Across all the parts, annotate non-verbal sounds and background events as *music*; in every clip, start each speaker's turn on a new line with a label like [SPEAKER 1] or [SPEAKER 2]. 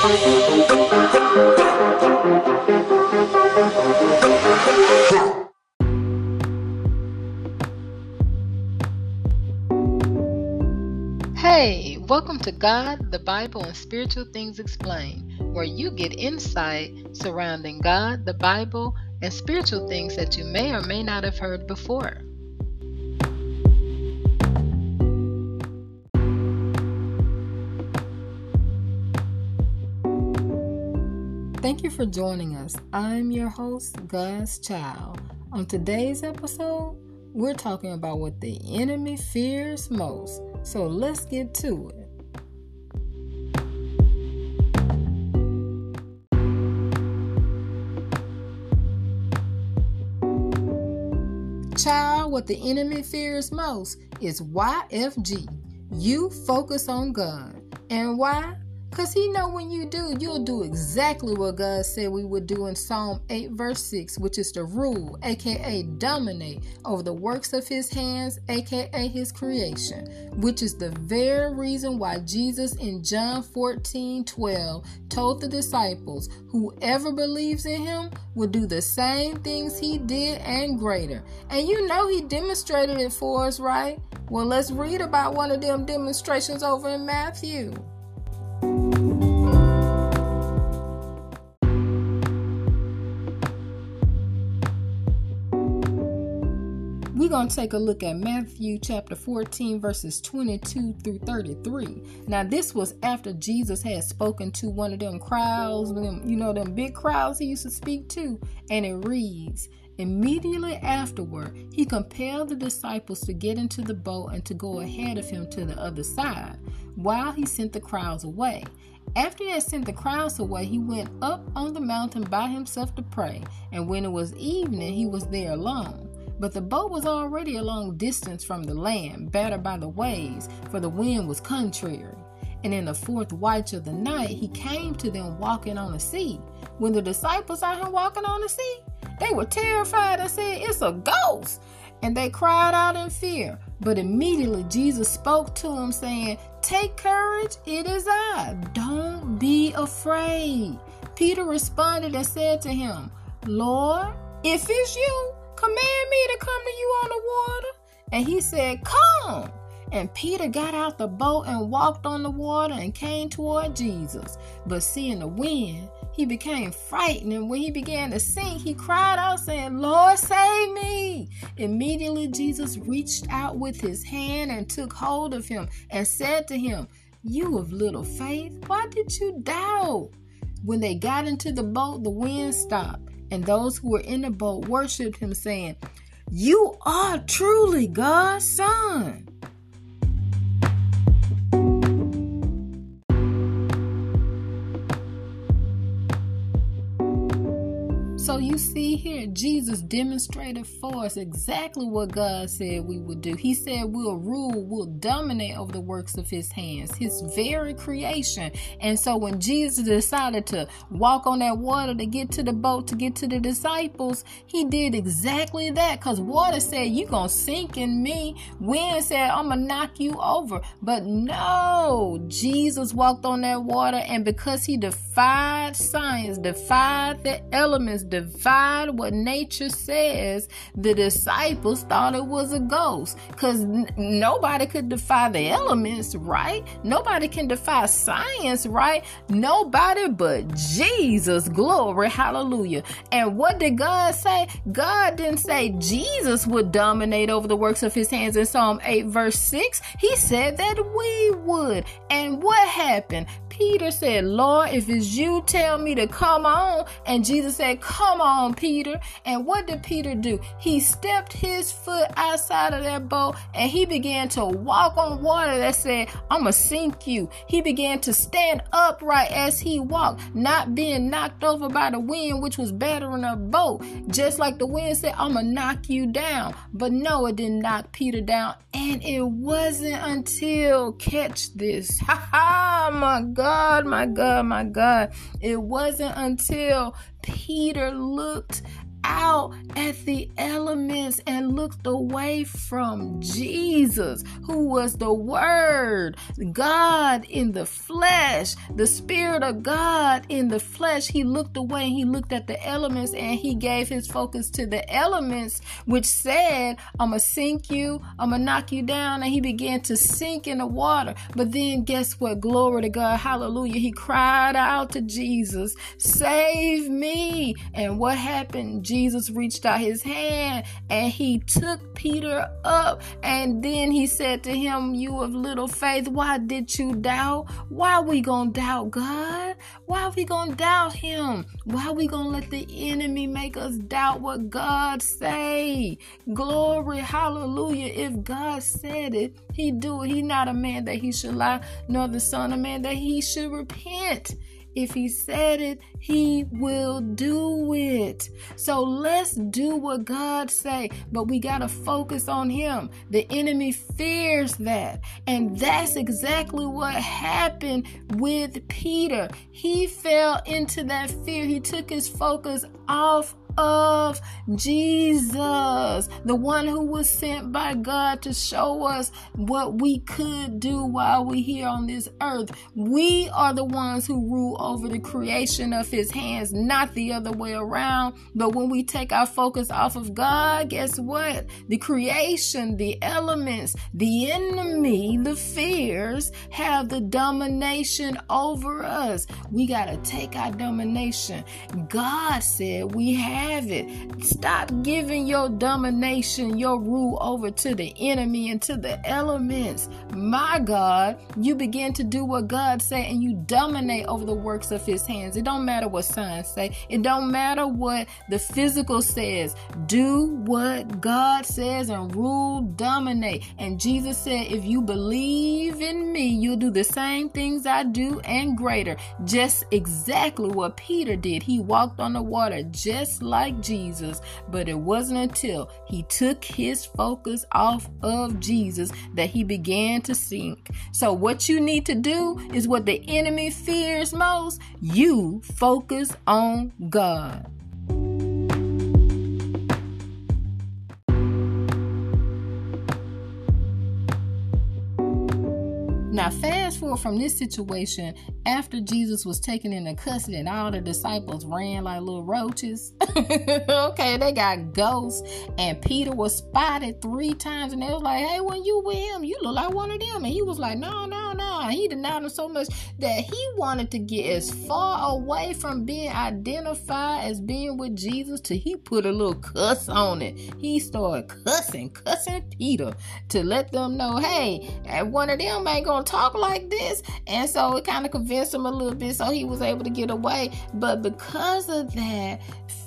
[SPEAKER 1] Hey, welcome to God, the Bible, and Spiritual Things Explained, where you get insight surrounding God, the Bible, and spiritual things that you may or may not have heard before. Thank you for joining us. I'm your host, God's Child. On today's episode, we're talking about what the enemy fears most. So let's get to it. Child, what the enemy fears most is YFG. You focus on God. And why? Because he know when you do, you'll do exactly what God said we would do in Psalm 8, verse 6, which is to rule, aka dominate, over the works of his hands, aka his creation, which is the very reason why Jesus in John 14, 12 told the disciples, whoever believes in him will do the same things he did and greater. And you know he demonstrated it for us, right? Well, let's read about one of them demonstrations over in Matthew. Going to take a look at Matthew chapter 14, verses 22 through 33. Now, this was after Jesus had spoken to one of them crowds, them, you know, them big crowds he used to speak to. And it reads, Immediately afterward, he compelled the disciples to get into the boat and to go ahead of him to the other side, while he sent the crowds away. After he had sent the crowds away, he went up on the mountain by himself to pray. And when it was evening, he was there alone. But the boat was already a long distance from the land, battered by the waves, for the wind was contrary. And in the fourth watch of the night, he came to them walking on the sea. When the disciples saw him walking on the sea, they were terrified and said, It's a ghost. And they cried out in fear. But immediately Jesus spoke to them, saying, Take courage, it is I. Don't be afraid. Peter responded and said to him, Lord, if it's you, command me to come to you on the water? And he said, Come. And Peter got out the boat and walked on the water and came toward Jesus. But seeing the wind, he became frightened. And when he began to sink, he cried out, saying, Lord, save me. Immediately, Jesus reached out with his hand and took hold of him and said to him, You of little faith, why did you doubt? When they got into the boat, the wind stopped and those who were in the boat worshiped him, saying, You are truly God's Son. You see here, Jesus demonstrated for us exactly what God said we would do. He said we'll rule, we'll dominate over the works of his hands, his very creation. And so when Jesus decided to walk on that water to get to the boat, to get to the disciples, he did exactly that because water said, You're going to sink in me. Wind said, I'm going to knock you over. But no, Jesus walked on that water, and because he defied science, defied the elements, defied what nature says, the disciples thought it was a ghost because n- nobody could defy the elements, right? Nobody can defy science, right? Nobody but Jesus. Glory, hallelujah. And what did God say? God didn't say Jesus would dominate over the works of his hands in Psalm 8, verse 6. He said that we would. And what happened? Peter said, Lord, if it's you, tell me to come on. And Jesus said, Come on, Peter. And what did Peter do? He stepped his foot outside of that boat and he began to walk on water that said, I'm going to sink you. He began to stand upright as he walked, not being knocked over by the wind, which was battering a boat. Just like the wind said, I'm going to knock you down. But no, it didn't knock Peter down. And it wasn't until, catch this, *laughs* ha ha, my God, my God, my God. It wasn't until Peter looked out at the elements and looked away from Jesus, who was the Word, God in the flesh, the Spirit of God in the flesh. He looked away and he looked at the elements and he gave his focus to the elements, which said, I'm going to sink you, I'm going to knock you down. And he began to sink in the water. But then, guess what? Glory to God. Hallelujah. He cried out to Jesus, Save me. And what happened? Jesus reached out his hand and he took Peter up. And then he said to him, You of little faith, why did you doubt? Why are we going to doubt God? Why are we going to doubt him? Why are we going to let the enemy make us doubt what God say? Glory, hallelujah. If God said it, he do it. He not a man that he should lie, nor the son of man that he should repent. If he said it, he will do it. So let's do what God say, but we got to focus on him. The enemy fears that. And that's exactly what happened with Peter. He fell into that fear. He took his focus off of Jesus, the one who was sent by God to show us what we could do while we're here on this earth. We are the ones who rule over the creation of his hands, not the other way around. But when we take our focus off of God, guess what? The creation, the elements, the enemy, the fears have the domination over us. We got to take our domination. God said we have have it. Stop giving your domination, your rule over to the enemy and to the elements. My God, you begin to do what God said and you dominate over the works of his hands. It don't matter what science say. It don't matter what the physical says. Do what God says and rule, dominate. And Jesus said, if you believe in me, you'll do the same things I do and greater. Just exactly what Peter did. He walked on the water just like Jesus, but it wasn't until he took his focus off of Jesus that he began to sink. So, what you need to do is what the enemy fears most you focus on God. Now, fast forward from this situation after Jesus was taken into custody and all the disciples ran like little roaches. *laughs* okay, they got ghosts, and Peter was spotted three times, and they was like, Hey, when you with him, you look like one of them. And he was like, No, no, he denied him so much that he wanted to get as far away from being identified as being with Jesus till he put a little cuss on it. He started cussing, cussing Peter to let them know, Hey, eh, one of them ain't gonna talk like this. And so it kind of convinced him a little bit so he was able to get away. But because of that,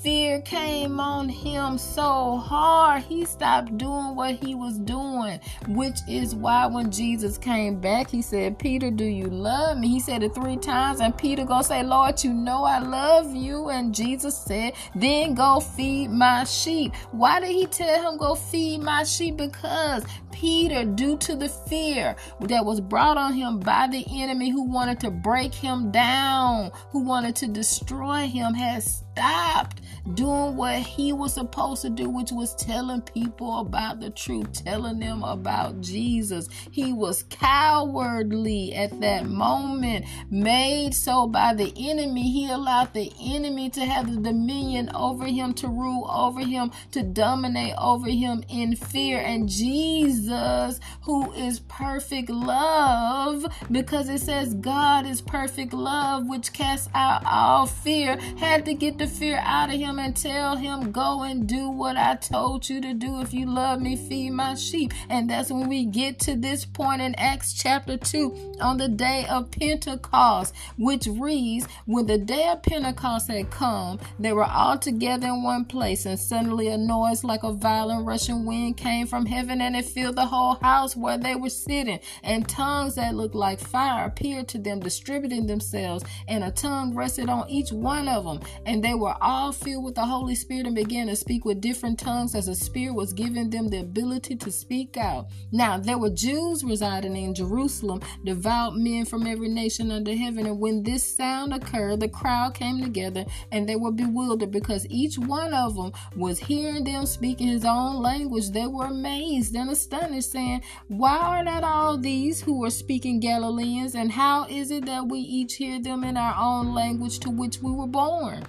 [SPEAKER 1] fear came on him so hard, he stopped doing what he was doing, which is why when Jesus came back, he said, Peter, do you love me? He said it three times, and Peter gonna say, Lord, you know I love you. And Jesus said, then go feed my sheep. Why did he tell him go feed my sheep? Because Peter, due to the fear that was brought on him by the enemy who wanted to break him down, who wanted to destroy him, has stopped doing what he was supposed to do, which was telling people about the truth, telling them about Jesus. He was cowardly at that moment, made so by the enemy. He allowed the enemy to have the dominion over him, to rule over him, to dominate over him in fear. And Jesus, who is perfect love, because it says God is perfect love, which casts out all fear, had to get the fear out of him and tell him, Go and do what I told you to do. If you love me, feed my sheep. And that's when we get to this point in Acts chapter 2 on the day of Pentecost, which reads, When the day of Pentecost had come, they were all together in one place, and suddenly a noise like a violent rushing wind came from heaven, and it filled the whole house where they were sitting. And tongues that looked like fire appeared to them, distributing themselves, and a tongue rested on each one of them. And they they were all filled with the Holy Spirit and began to speak with different tongues as the Spirit was giving them the ability to speak out. Now, there were Jews residing in Jerusalem, devout men from every nation under heaven. And when this sound occurred, the crowd came together and they were bewildered because each one of them was hearing them speaking his own language. They were amazed and astonished, saying, Why are not all these who are speaking Galileans? And how is it that we each hear them in our own language to which we were born?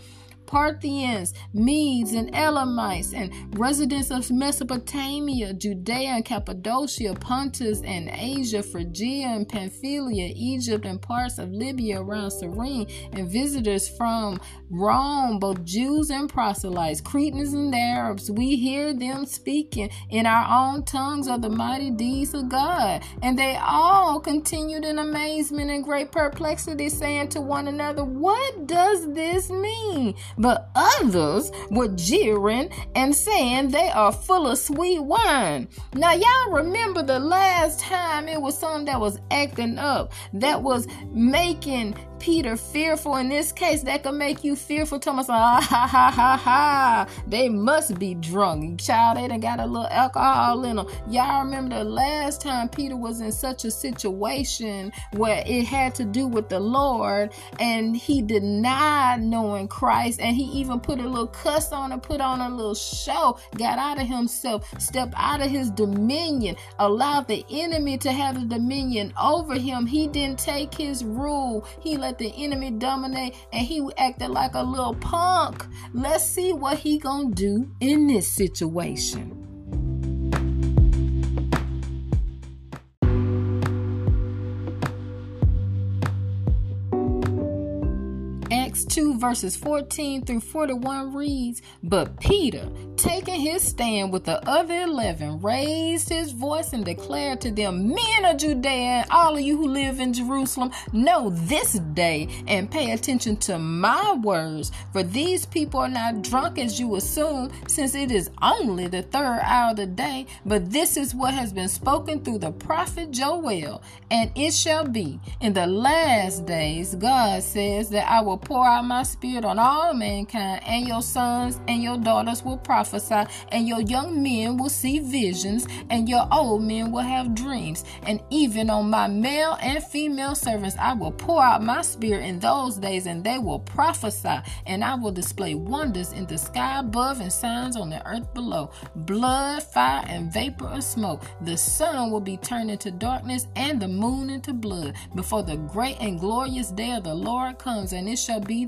[SPEAKER 1] Parthians, Medes, and Elamites, and residents of Mesopotamia, Judea and Cappadocia, Pontus and Asia, Phrygia and Pamphylia, Egypt, and parts of Libya around Cyrene, and visitors from Rome, both Jews and proselytes, Cretans and Arabs. We hear them speaking in our own tongues of the mighty deeds of God. And they all continued in amazement and great perplexity, saying to one another, What does this mean? But others were jeering and saying they are full of sweet wine. Now, y'all remember the last time it was something that was acting up, that was making Peter fearful in this case, that could make you fearful. Thomas, ah, ha, ha, ha, ha. They must be drunk. Child, they done got a little alcohol in them. Y'all remember the last time Peter was in such a situation where it had to do with the Lord and he denied knowing Christ and he even put a little cuss on and put on a little show, got out of himself, stepped out of his dominion, allowed the enemy to have the dominion over him. He didn't take his rule. He let the enemy dominate and he acted like a little punk. Let's see what he gonna do in this situation. Verses 14 through 41 reads, But Peter, taking his stand with the other 11, raised his voice and declared to them, Men of Judea and all of you who live in Jerusalem, know this day and pay attention to my words, for these people are not drunk as you assume, since it is only the third hour of the day, but this is what has been spoken through the prophet Joel. And it shall be in the last days, God says, that I will pour out my spirit on all mankind, and your sons and your daughters will prophesy, and your young men will see visions, and your old men will have dreams. And even on my male and female servants, I will pour out my spirit in those days, and they will prophesy, and I will display wonders in the sky above and signs on the earth below blood, fire, and vapor of smoke. The sun will be turned into darkness, and the moon into blood before the great and glorious day of the Lord comes, and it shall be be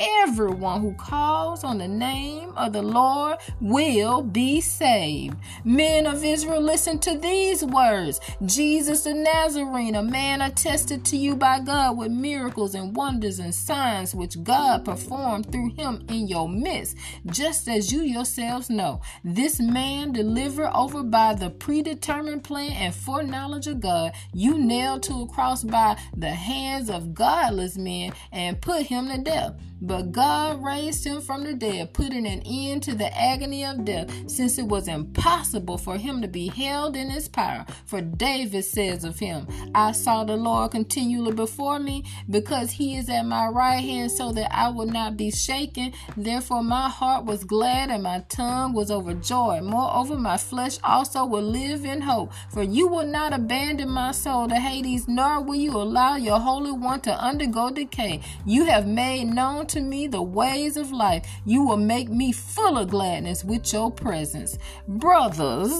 [SPEAKER 1] everyone who calls on the name of the Lord will be saved. Men of Israel, listen to these words Jesus the Nazarene, a man attested to you by God with miracles and wonders and signs which God performed through him in your midst, just as you yourselves know. This man delivered over by the predetermined plan and foreknowledge of God, you nailed to a cross by the hands of godless men and put him to death. But God raised him from the dead, putting an end to the agony of death, since it was impossible for him to be held in his power. For David says of him, I saw the Lord continually before me, because he is at my right hand, so that I will not be shaken. Therefore, my heart was glad and my tongue was overjoyed. Moreover, my flesh also will live in hope. For you will not abandon my soul to Hades, nor will you allow your Holy One to undergo decay. You have made known to me the ways of life. You will make me full of gladness with your presence. Brothers,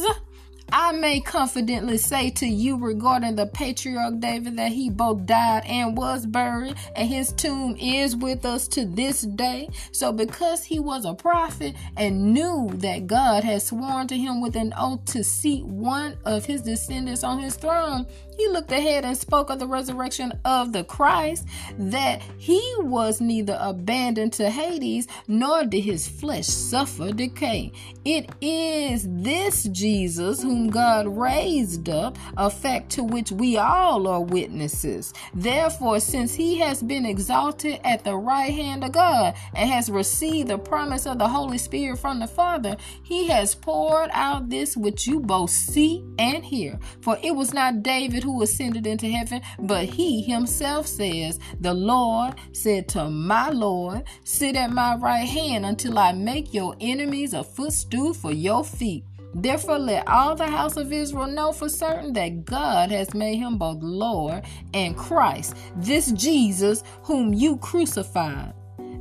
[SPEAKER 1] I may confidently say to you regarding the patriarch David that he both died and was buried, and his tomb is with us to this day. So, because he was a prophet and knew that God had sworn to him with an oath to seat one of his descendants on his throne, he looked ahead and spoke of the resurrection of the Christ, that he was neither abandoned to Hades, nor did his flesh suffer decay. It is this Jesus whom God raised up, a fact to which we all are witnesses. Therefore, since he has been exalted at the right hand of God and has received the promise of the Holy Spirit from the Father, he has poured out this which you both see and hear. For it was not David who ascended into heaven, but he himself says, The Lord said to my Lord, Sit at my right hand until I make your enemies a footstool for your feet. Therefore, let all the house of Israel know for certain that God has made him both Lord and Christ, this Jesus whom you crucified.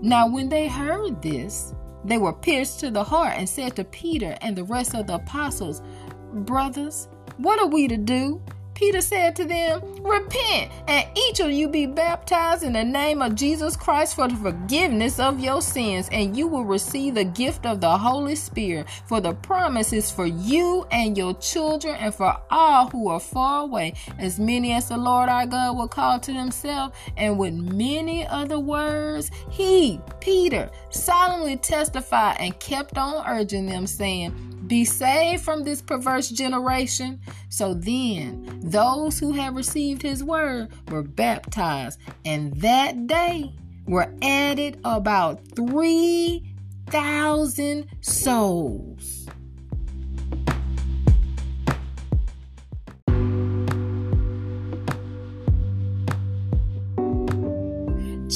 [SPEAKER 1] Now, when they heard this, they were pierced to the heart and said to Peter and the rest of the apostles, Brothers, what are we to do? Peter said to them, Repent, and each of you be baptized in the name of Jesus Christ for the forgiveness of your sins, and you will receive the gift of the Holy Spirit. For the promise is for you and your children, and for all who are far away, as many as the Lord our God will call to himself. And with many other words, he, Peter, solemnly testified and kept on urging them, saying, be saved from this perverse generation. So then, those who had received his word were baptized, and that day were added about 3,000 souls.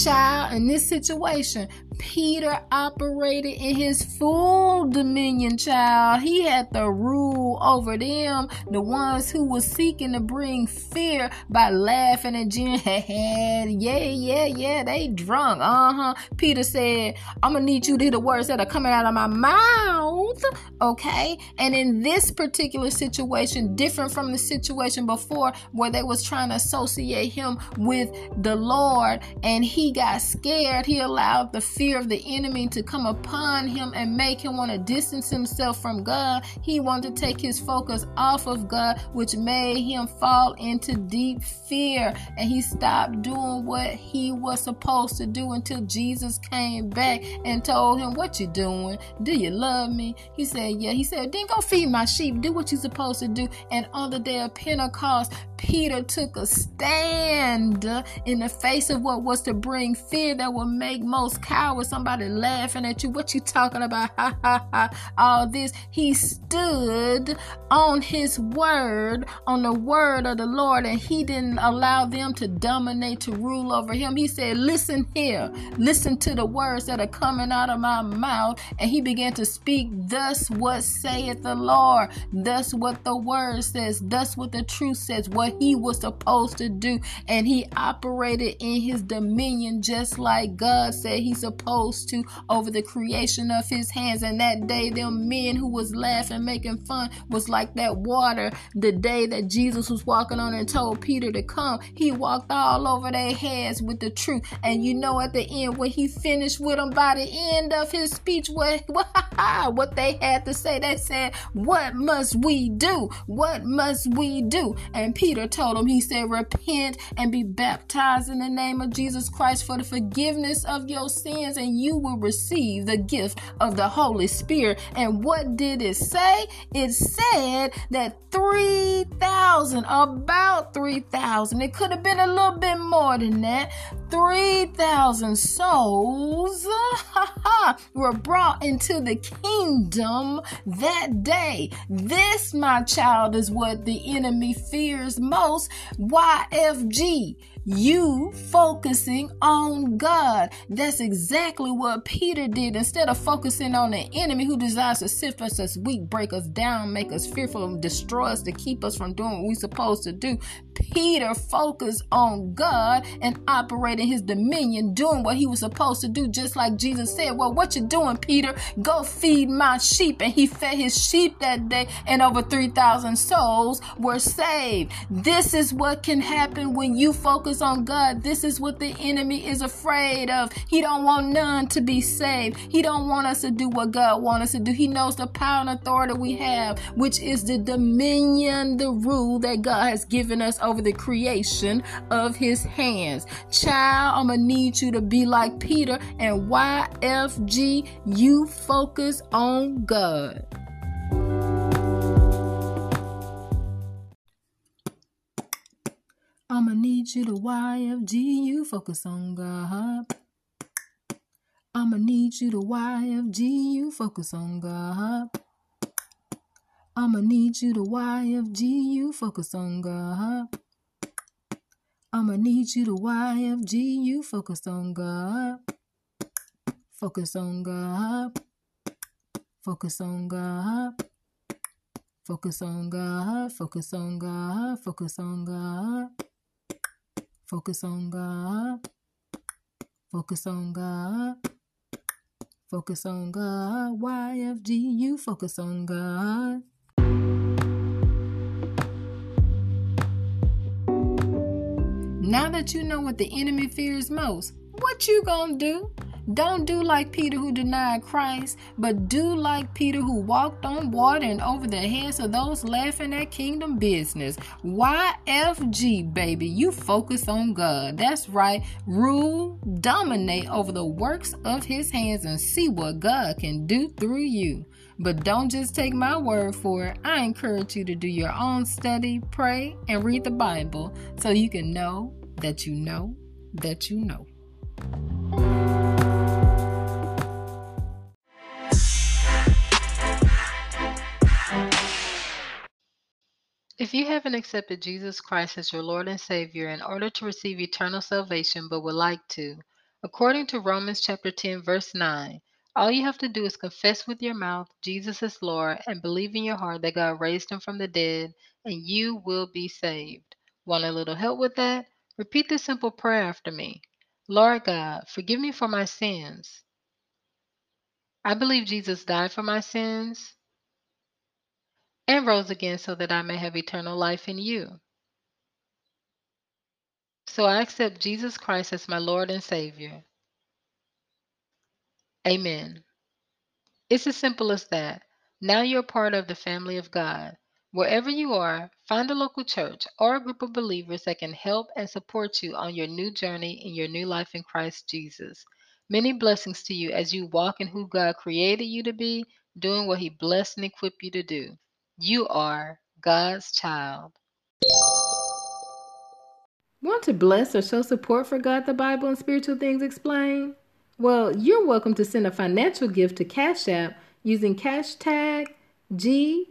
[SPEAKER 1] Child, in this situation, Peter operated in his full dominion, child. He had the rule over them, the ones who were seeking to bring fear by laughing at Jim. *laughs* yeah, yeah, yeah, they drunk. Uh huh. Peter said, I'm gonna need you to hear the words that are coming out of my mouth. Okay. And in this particular situation, different from the situation before where they was trying to associate him with the Lord and he got scared, he allowed the fear fear of the enemy to come upon him and make him want to distance himself from God. He wanted to take his focus off of God, which made him fall into deep fear. And he stopped doing what he was supposed to do until Jesus came back and told him, What you doing? Do you love me? He said, Yeah. He said, Then go feed my sheep. Do what you're supposed to do. And on the day of Pentecost, Peter took a stand in the face of what was to bring fear that would make most cowards somebody laughing at you. What you talking about? Ha ha ha. All this. He stood on his word, on the word of the Lord, and he didn't allow them to dominate, to rule over him. He said, Listen here, listen to the words that are coming out of my mouth. And he began to speak, Thus what saith the Lord, thus what the word says, thus what the truth says, what he was supposed to do. And he operated in his dominion just like God said he's supposed to over the creation of his hands. And that day, them men who was laughing, making fun, was like that water the day that Jesus was walking on and told Peter to come. He walked all over their heads with the truth. And you know, at the end, when he finished with them by the end of his speech, what, *laughs* what they had to say, they said, What must we do? What must we do? And Peter Peter told him, he said, Repent and be baptized in the name of Jesus Christ for the forgiveness of your sins, and you will receive the gift of the Holy Spirit. And what did it say? It said that 3,000, about 3,000, it could have been a little bit more than that, 3,000 souls *laughs* were brought into the kingdom that day. This, my child, is what the enemy fears most. YFG you focusing on God. That's exactly what Peter did. Instead of focusing on the enemy who desires to sift us as weak, break us down, make us fearful, and destroy us to keep us from doing what we're supposed to do, Peter focused on God and operating his dominion, doing what he was supposed to do, just like Jesus said, Well, what you doing, Peter? Go feed my sheep. And he fed his sheep that day, and over 3,000 souls were saved. This is what can happen when you focus on God, this is what the enemy is afraid of. He don't want none to be saved. He don't want us to do what God wants us to do. He knows the power and authority we have, which is the dominion, the rule that God has given us over the creation of his hands. Child, I'm gonna need you to be like Peter and YFG, you focus on God. Need you to YFG, you focus on God. I'ma need you to YFG, you focus on God. I'ma need you to YFG, you focus on God. I'ma need you to YFG, you focus on God. Focus on God. Focus on God. Focus on God. Focus on God. Focus on God. Focus on God. Focus on God. Focus on God. YFG, you focus on God. Now that you know what the enemy fears most, what you gonna do? Don't do like Peter who denied Christ, but do like Peter who walked on water and over the heads of those laughing at kingdom business. YFG, baby, you focus on God. That's right. Rule, dominate over the works of his hands and see what God can do through you. But don't just take my word for it. I encourage you to do your own study, pray, and read the Bible so you can know that you know that you know.
[SPEAKER 2] If you haven't accepted Jesus Christ as your Lord and Savior in order to receive eternal salvation but would like to, according to Romans chapter 10 verse 9, all you have to do is confess with your mouth Jesus is Lord and believe in your heart that God raised him from the dead and you will be saved. Want a little help with that? Repeat this simple prayer after me. Lord God, forgive me for my sins. I believe Jesus died for my sins and rose again so that I may have eternal life in you. So I accept Jesus Christ as my Lord and Savior. Amen. It's as simple as that. Now you're part of the family of God. Wherever you are, find a local church or a group of believers that can help and support you on your new journey in your new life in Christ Jesus. Many blessings to you as you walk in who God created you to be, doing what He blessed and equipped you to do. You are God's child.
[SPEAKER 1] Want to bless or show support for God, the Bible, and spiritual things explained? Well, you're welcome to send a financial gift to Cash App using cash tag GTBSTE.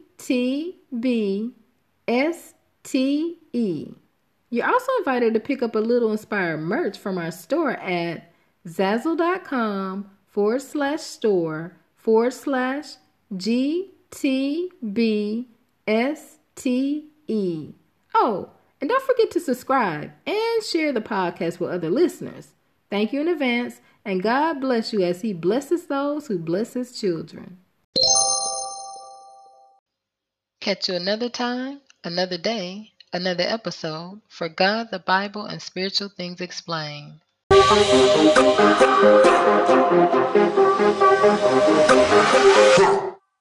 [SPEAKER 1] You're also invited to pick up a little inspired merch from our store at zazzle.com forward slash store forward slash GTBSTE. Oh, and don't forget to subscribe and share the podcast with other listeners. Thank you in advance, and God bless you as He blesses those who bless His children.
[SPEAKER 2] Catch you another time, another day, another episode for God, the Bible, and Spiritual Things Explained. Huh.